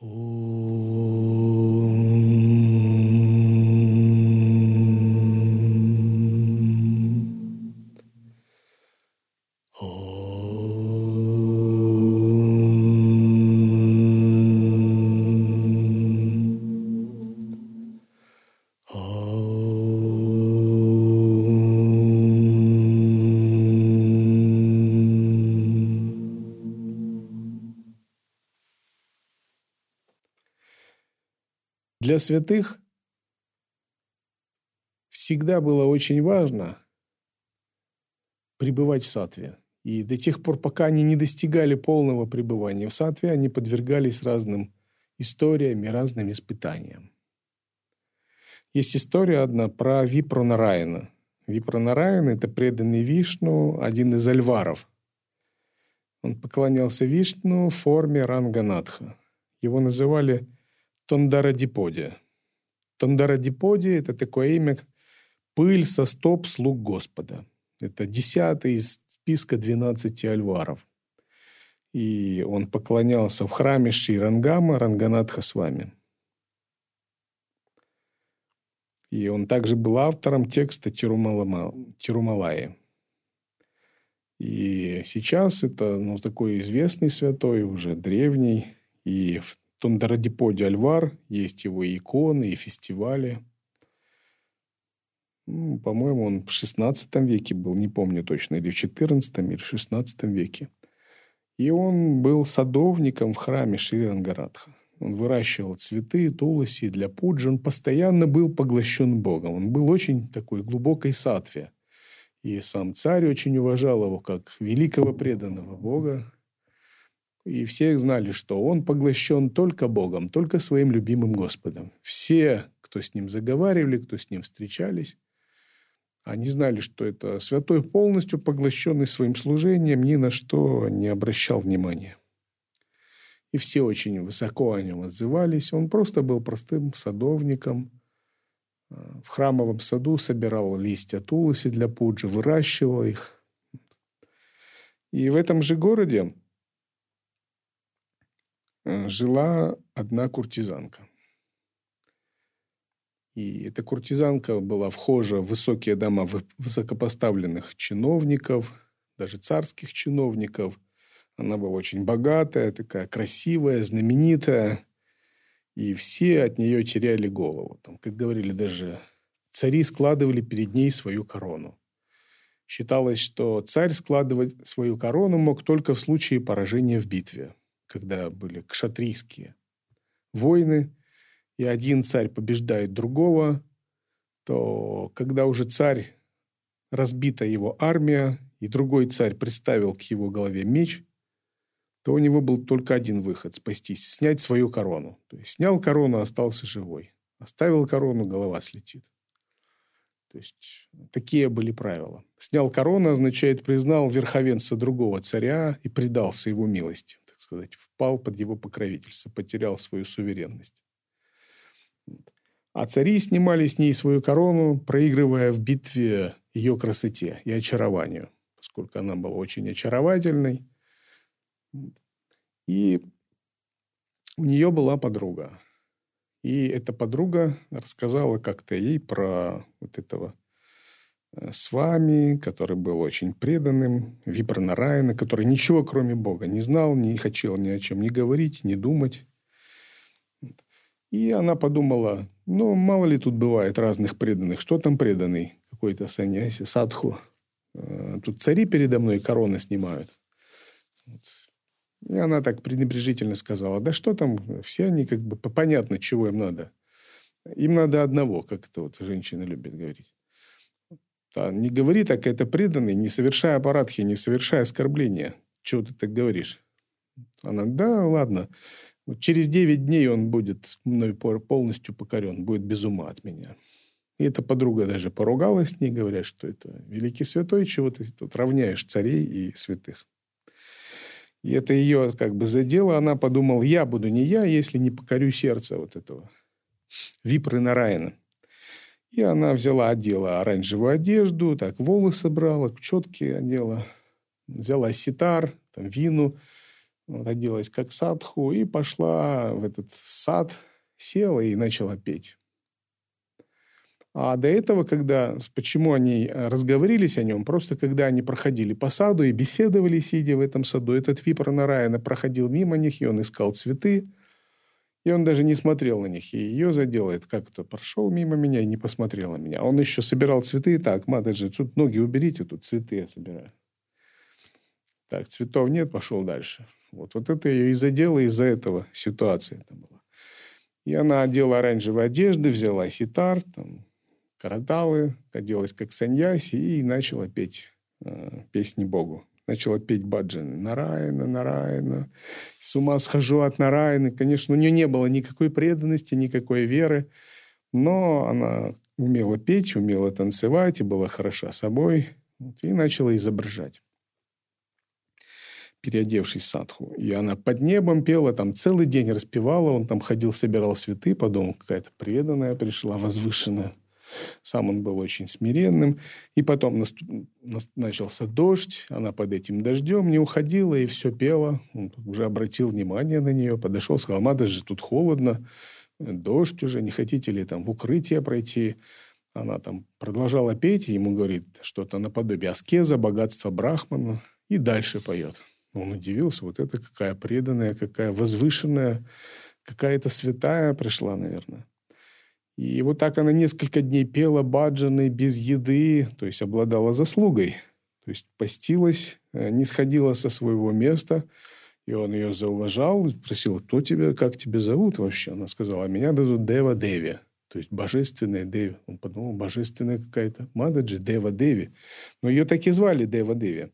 Oh. Святых всегда было очень важно пребывать в сатве. И до тех пор, пока они не достигали полного пребывания в сатве, они подвергались разным историям и разным испытаниям. Есть история одна про Випронараяна. Випронараян – это преданный Вишну, один из альваров. Он поклонялся Вишну в форме Ранганатха. Его называли Тондарадиподи. Тондарадиподи – это такое имя, пыль со стоп слуг Господа. Это десятый из списка двенадцати альваров. И он поклонялся в храме Шри Рангама Ранганатха с вами. И он также был автором текста Тирумалаи. И сейчас это ну, такой известный святой, уже древний. И Тондарадиподи Альвар, есть его и иконы, и фестивали. Ну, по-моему, он в XVI веке был, не помню точно, или в XIV, или в XVI веке. И он был садовником в храме Шрирангарадха. Он выращивал цветы, туласи для пуджи. Он постоянно был поглощен Богом. Он был очень такой глубокой сатве. И сам царь очень уважал его как великого преданного Бога, и все знали, что он поглощен только Богом, только своим любимым Господом. Все, кто с ним заговаривали, кто с ним встречались, они знали, что это святой полностью поглощенный своим служением, ни на что не обращал внимания. И все очень высоко о нем отзывались. Он просто был простым садовником. В храмовом саду собирал листья тулоси для пуджи, выращивал их. И в этом же городе Э, жила одна куртизанка. И эта куртизанка была вхожа в высокие дома высокопоставленных чиновников, даже царских чиновников. Она была очень богатая, такая красивая, знаменитая. И все от нее теряли голову. Там, как говорили, даже цари складывали перед ней свою корону. Считалось, что царь складывать свою корону мог только в случае поражения в битве когда были кшатрийские войны, и один царь побеждает другого, то когда уже царь, разбита его армия, и другой царь приставил к его голове меч, то у него был только один выход – спастись, снять свою корону. То есть снял корону, остался живой. Оставил корону, голова слетит. То есть такие были правила. Снял корону означает признал верховенство другого царя и предался его милости сказать, впал под его покровительство, потерял свою суверенность. А цари снимали с ней свою корону, проигрывая в битве ее красоте и очарованию, поскольку она была очень очаровательной. И у нее была подруга. И эта подруга рассказала как-то ей про вот этого с вами, который был очень преданным, Випранарайна, который ничего кроме Бога не знал, не хотел ни о чем не говорить, не думать. И она подумала, ну, мало ли тут бывает разных преданных. Что там преданный? Какой-то саньяси, садху. Э, тут цари передо мной короны снимают. И она так пренебрежительно сказала, да что там, все они как бы понятно, чего им надо. Им надо одного, как это вот женщины любят говорить. Да, не говори так, это преданный, не совершая аппаратхи, не совершая оскорбления. Чего ты так говоришь? Она, да, ладно. Вот через 9 дней он будет мной полностью покорен, будет без ума от меня. И эта подруга даже поругалась с ней, говоря, что это великий святой, чего ты тут равняешь царей и святых. И это ее как бы задело. Она подумала, я буду не я, если не покорю сердце вот этого Випры Нараина. И она взяла, одела оранжевую одежду, так волосы брала, четкие одела, взяла ситар, там, вину, вот, оделась как садху и пошла в этот сад, села и начала петь. А до этого, когда, почему они э, разговорились о нем, просто когда они проходили по саду и беседовали, сидя в этом саду, этот Випра Нараяна проходил мимо них, и он искал цветы, и он даже не смотрел на них. И ее заделает, как то прошел мимо меня и не посмотрел на меня. Он еще собирал цветы. Так, Матаджи, тут ноги уберите, тут цветы я собираю. Так, цветов нет, пошел дальше. Вот, вот это ее и задело из-за этого ситуация это была. И она одела оранжевые одежды, взяла ситар, там, караталы, оделась как саньяси и начала петь э, песни Богу. Начала петь баджаны. Нараина, Нараина. С ума схожу от Нараины. Конечно, у нее не было никакой преданности, никакой веры. Но она умела петь, умела танцевать и была хороша собой. Вот, и начала изображать переодевшись в садху. И она под небом пела, там целый день распевала, он там ходил, собирал цветы, подумал, какая-то преданная пришла, возвышенная. Сам он был очень смиренным. И потом начался дождь, она под этим дождем не уходила и все пела. Он уже обратил внимание на нее, подошел, сказал, мада же тут холодно, дождь уже, не хотите ли там в укрытие пройти? Она там продолжала петь, ему говорит что-то наподобие аскеза, богатства брахмана, и дальше поет. Он удивился, вот это какая преданная, какая возвышенная, какая-то святая пришла, наверное. И вот так она несколько дней пела баджаны без еды, то есть обладала заслугой. То есть постилась, э, не сходила со своего места. И он ее зауважал, спросил, кто тебя, как тебя зовут вообще? Она сказала, меня зовут Дева Деви. То есть божественная Деви. Он подумал, божественная какая-то Мададжи, Дева Деви. Но ее так и звали Дева Деви.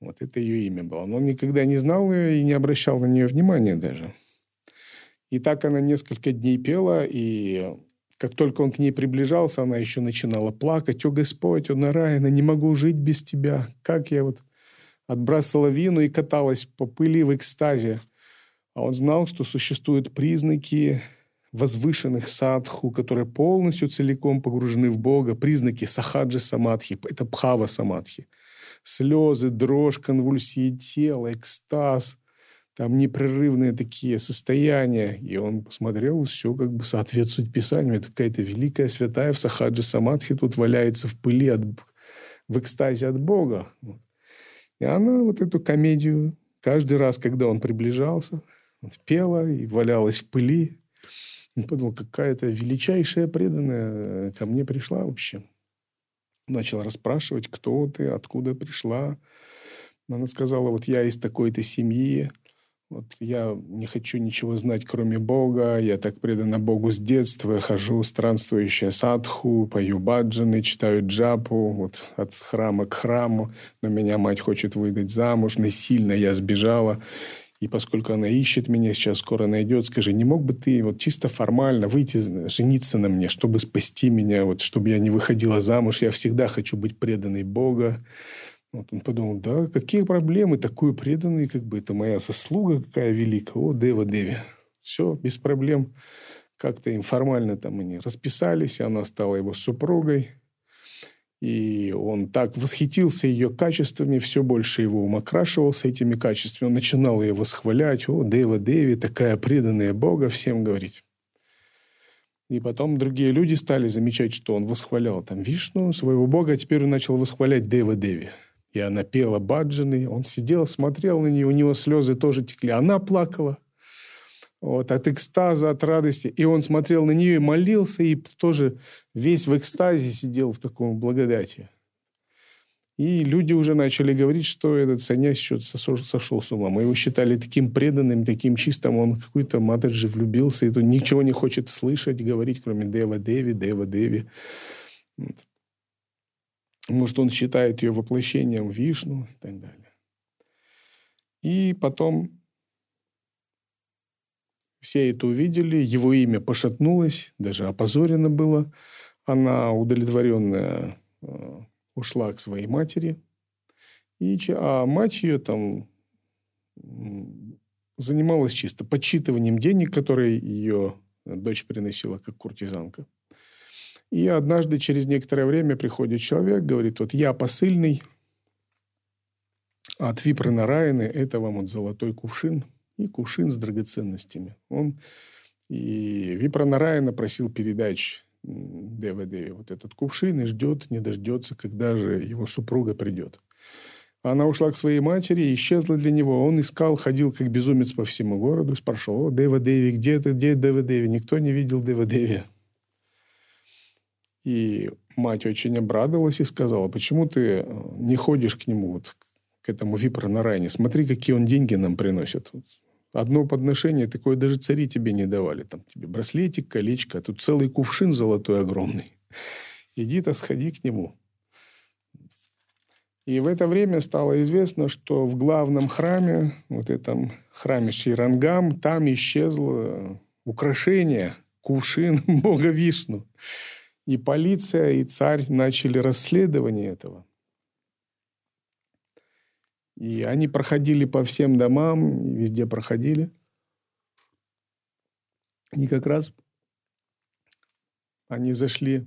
Вот это ее имя было. Но он никогда не знал ее и не обращал на нее внимания даже. И так она несколько дней пела, и как только он к ней приближался, она еще начинала плакать. «О, Господь, о, Нараяна, не могу жить без тебя!» Как я вот отбрасывала вину и каталась по пыли в экстазе. А он знал, что существуют признаки возвышенных садху, которые полностью целиком погружены в Бога, признаки сахаджи самадхи, это пхава самадхи. Слезы, дрожь, конвульсии тела, экстаз – там непрерывные такие состояния. И он посмотрел, все как бы соответствует Писанию. Это какая-то великая святая в Сахаджи Самадхи тут валяется в пыли, от, в экстазе от Бога. И она вот эту комедию каждый раз, когда он приближался, вот, пела и валялась в пыли. Он подумал, какая-то величайшая преданная ко мне пришла вообще. Начал расспрашивать, кто ты, откуда пришла. Она сказала, вот я из такой-то семьи, вот я не хочу ничего знать, кроме Бога. Я так предана Богу с детства. Я хожу странствующая садху, пою баджаны, читаю джапу вот, от храма к храму. Но меня мать хочет выдать замуж. Насильно я сбежала. И поскольку она ищет меня, сейчас скоро найдет, скажи, не мог бы ты вот чисто формально выйти, жениться на мне, чтобы спасти меня, вот, чтобы я не выходила замуж. Я всегда хочу быть преданной Бога. Вот он подумал, да, какие проблемы, такой преданный, как бы это моя заслуга какая великая. О, Дева Деви. Все, без проблем. Как-то информально там они расписались, и она стала его супругой. И он так восхитился ее качествами, все больше его умокрашивался этими качествами. Он начинал ее восхвалять. О, Дева Деви, такая преданная Бога, всем говорить. И потом другие люди стали замечать, что он восхвалял там Вишну, своего бога, а теперь он начал восхвалять Дева Деви. И она пела баджаны. Он сидел, смотрел на нее, у него слезы тоже текли. Она плакала вот, от экстаза, от радости. И он смотрел на нее и молился, и тоже весь в экстазе сидел в таком благодати. И люди уже начали говорить, что этот санясь что-то сошел, с ума. Мы его считали таким преданным, таким чистым. Он какой-то матаджи влюбился, и тут ничего не хочет слышать, говорить, кроме Дева Деви, Дева Деви. Может, он считает ее воплощением Вишну и так далее. И потом все это увидели, его имя пошатнулось, даже опозорено было. Она, удовлетворенная, э, ушла к своей матери. И, а мать ее там занималась чисто подсчитыванием денег, которые ее дочь приносила как куртизанка. И однажды через некоторое время приходит человек, говорит, вот я посыльный, от Випры Нараяны это вам вот золотой кувшин и кувшин с драгоценностями. Он и Випра Нараяна просил передать ДВД вот этот кувшин и ждет, не дождется, когда же его супруга придет. Она ушла к своей матери и исчезла для него. Он искал, ходил как безумец по всему городу, спрашивал, о, Дева Деви, где ты, где Дева Деви? Никто не видел Дева Деви. И мать очень обрадовалась и сказала, почему ты э, не ходишь к нему, вот, к этому Випра Нарайне? Смотри, какие он деньги нам приносит. Одно подношение, такое даже цари тебе не давали. Там тебе браслетик, колечко, а тут целый кувшин золотой огромный. Иди-то сходи к нему. И в это время стало известно, что в главном храме, вот этом храме Ширангам, там исчезло украшение, кувшин бога Вишну. И полиция, и царь начали расследование этого. И они проходили по всем домам, везде проходили. И как раз они зашли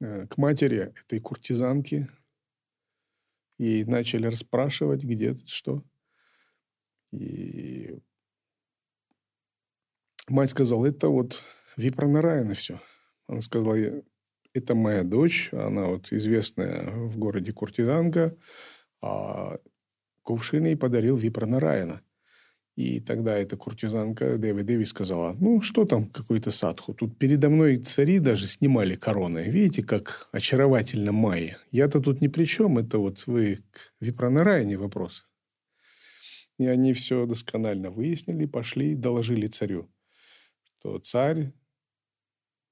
э, к матери этой куртизанки, и начали расспрашивать, где что. И мать сказала, это вот Випранараяна все. Она сказала, это моя дочь, она вот известная в городе куртизанка, а кувшин ей подарил Випранараяна. И тогда эта куртизанка Дэви Дэви сказала, ну, что там какой-то садху? Тут передо мной цари даже снимали короны. Видите, как очаровательно майя. Я-то тут ни при чем. Это вот вы к Випранараяне вопрос. И они все досконально выяснили, пошли и доложили царю, что царь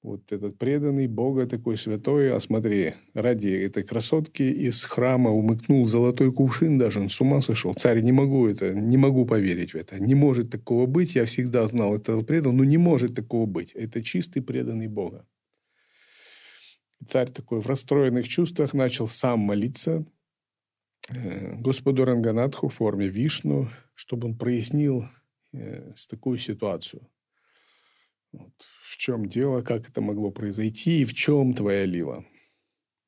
вот этот преданный Бога такой святой, а смотри, ради этой красотки из храма умыкнул золотой кувшин даже, он с ума сошел. Царь, не могу это, не могу поверить в это. Не может такого быть, я всегда знал этого преданного, но не может такого быть. Это чистый преданный Бога. Царь такой в расстроенных чувствах начал сам молиться э, Господу Ранганатху в форме Вишну, чтобы он прояснил э, такую ситуацию. В чем дело, как это могло произойти и в чем твоя лила.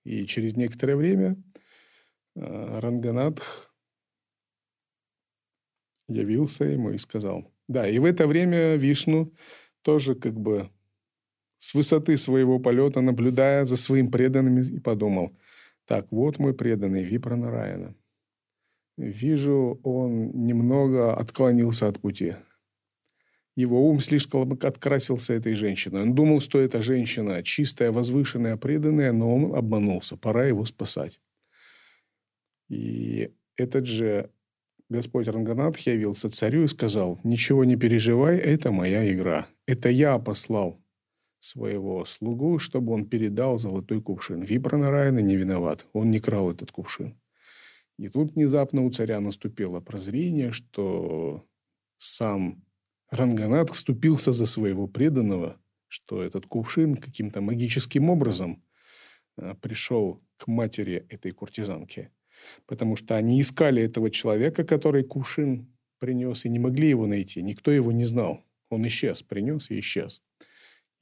И через некоторое время э, Ранганатх явился ему и сказал. Да, и в это время Вишну тоже как бы с высоты своего полета, наблюдая за своим преданными, и подумал, так, вот мой преданный Випранараяна. Вижу, он немного отклонился от пути. Его ум слишком открасился этой женщиной. Он думал, что эта женщина чистая, возвышенная, преданная, но он обманулся. Пора его спасать. И этот же Господь Ранганатх явился царю и сказал, «Ничего не переживай, это моя игра. Это я послал своего слугу, чтобы он передал золотой кувшин. Випранарайна не виноват, он не крал этот кувшин». И тут внезапно у царя наступило прозрение, что сам Ранганат вступился за своего преданного, что этот кувшин каким-то магическим образом а, пришел к матери этой куртизанки. Потому что они искали этого человека, который кувшин принес, и не могли его найти. Никто его не знал. Он исчез, принес и исчез.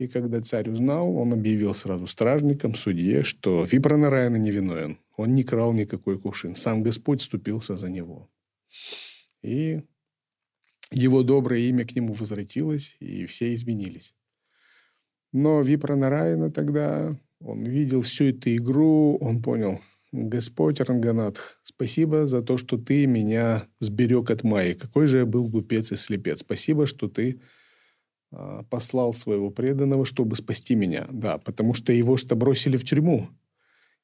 И когда царь узнал, он объявил сразу стражникам, судье, что Випранараяна невиновен. Он не крал никакой кувшин. Сам Господь ступился за него. И его доброе имя к нему возвратилось, и все изменились. Но Випранарайна тогда, он видел всю эту игру, он понял, Господь Ранганатх, спасибо за то, что ты меня сберег от Майи. Какой же я был глупец и слепец. Спасибо, что ты а, послал своего преданного, чтобы спасти меня. Да, потому что его что бросили в тюрьму.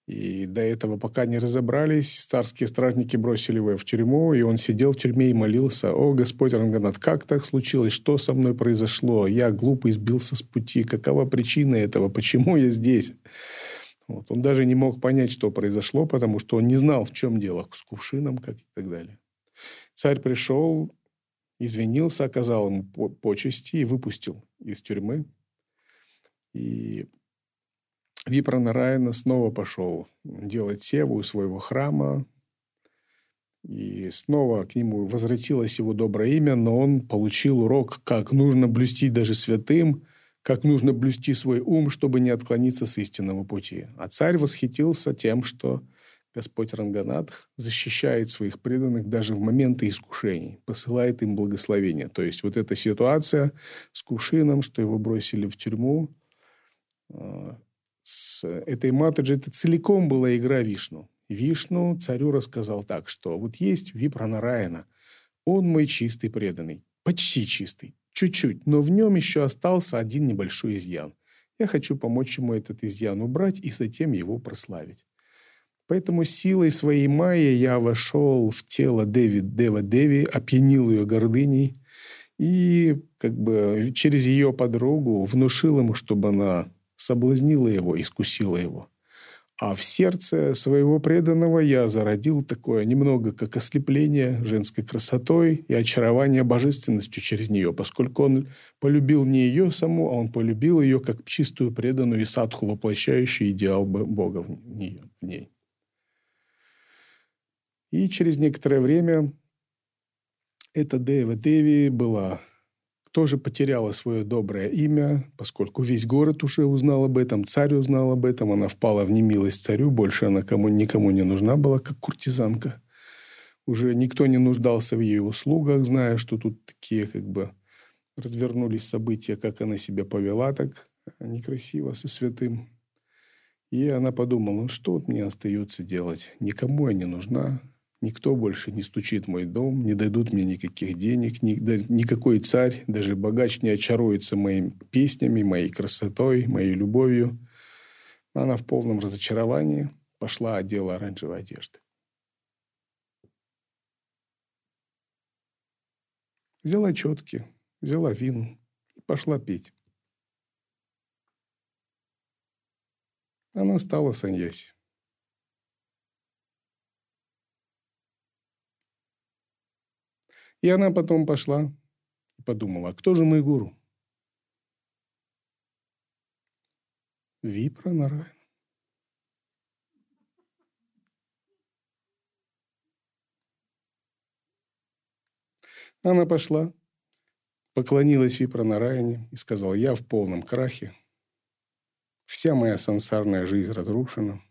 И до этого, пока не разобрались, царские стражники бросили его в тюрьму, и он сидел в тюрьме и молился, «О, Господь Ранганат, как так случилось? Что со мной произошло? Я глупо избился с пути. Какова причина этого? Почему я здесь?» вот. Он даже не мог понять, что произошло, потому что он не знал, в чем дело, с кувшином, как и так далее. Царь пришел, извинился, оказал ему почести и выпустил из тюрьмы. И Випранарайна снова пошел делать севу своего храма, и снова к нему возвратилось его доброе имя, но он получил урок, как нужно блюсти даже святым, как нужно блюсти свой ум, чтобы не отклониться с истинного пути. А царь восхитился тем, что Господь Ранганатх защищает своих преданных даже в моменты искушений, посылает им благословение. То есть вот эта ситуация с Кушином, что его бросили в тюрьму, а, с этой Матаджи, это целиком была игра Вишну. Вишну царю рассказал так, что вот есть Випранараяна, он мой чистый преданный, почти чистый, чуть-чуть, но в нем еще остался один небольшой изъян. Я хочу помочь ему этот изъян убрать и затем его прославить. Поэтому силой своей майи я вошел в тело Деви, Дева Деви, опьянил ее гордыней и как бы через ее подругу внушил ему, чтобы она соблазнила его, искусила его. А в сердце своего преданного я зародил такое немного как ослепление женской красотой и очарование божественностью через нее, поскольку он полюбил не ее саму, а он полюбил ее как чистую преданную и садху, воплощающую идеал Бога в, нее, в ней. И через некоторое время эта Дева Деви была тоже потеряла свое доброе имя, поскольку весь город уже узнал об этом, царь узнал об этом, она впала в немилость царю, больше она кому, никому не нужна была, как куртизанка. Уже никто не нуждался в ее услугах, зная, что тут такие как бы развернулись события, как она себя повела так некрасиво со святым. И она подумала, ну что вот мне остается делать? Никому я не нужна, Никто больше не стучит в мой дом, не дадут мне никаких денег, ни, да, никакой царь, даже богач не очаруется моими песнями, моей красотой, моей любовью. Она в полном разочаровании пошла одела оранжевой одежды. Взяла четки, взяла вину и пошла петь. Она стала саньяси. И она потом пошла и подумала, а кто же мой гуру? Випра Нараяна. Она пошла, поклонилась Випра Нараяне и сказала, я в полном крахе, вся моя сансарная жизнь разрушена,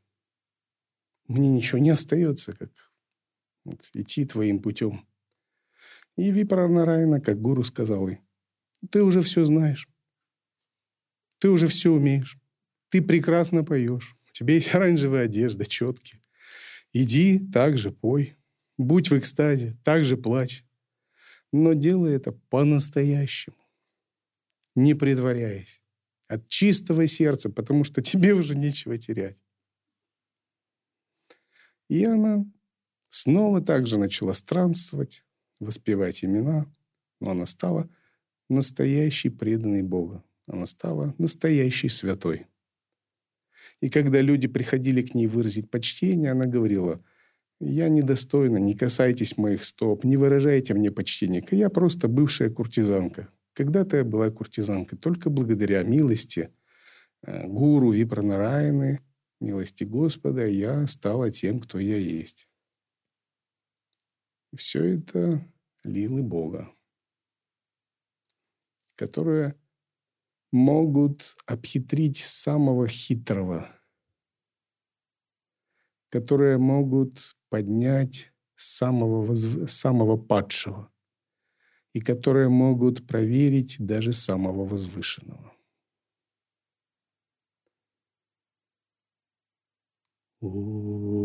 мне ничего не остается, как вот, идти твоим путем. И Випаранарайна, как гуру, сказал ей, ты уже все знаешь. Ты уже все умеешь. Ты прекрасно поешь. У тебя есть оранжевая одежда, четкие. Иди, так же пой. Будь в экстазе, так же плачь. Но делай это по-настоящему. Не притворяясь. От чистого сердца, потому что тебе уже нечего терять. И она снова также начала странствовать, воспевать имена, но она стала настоящей преданной Бога. Она стала настоящей святой. И когда люди приходили к ней выразить почтение, она говорила, «Я недостойна, не касайтесь моих стоп, не выражайте мне почтение. Я просто бывшая куртизанка. Когда-то я была куртизанкой. Только благодаря милости э, гуру Випранарайны, милости Господа, я стала тем, кто я есть». Все это лилы Бога, которые могут обхитрить самого хитрого, которые могут поднять самого, возв... самого падшего и которые могут проверить даже самого возвышенного. О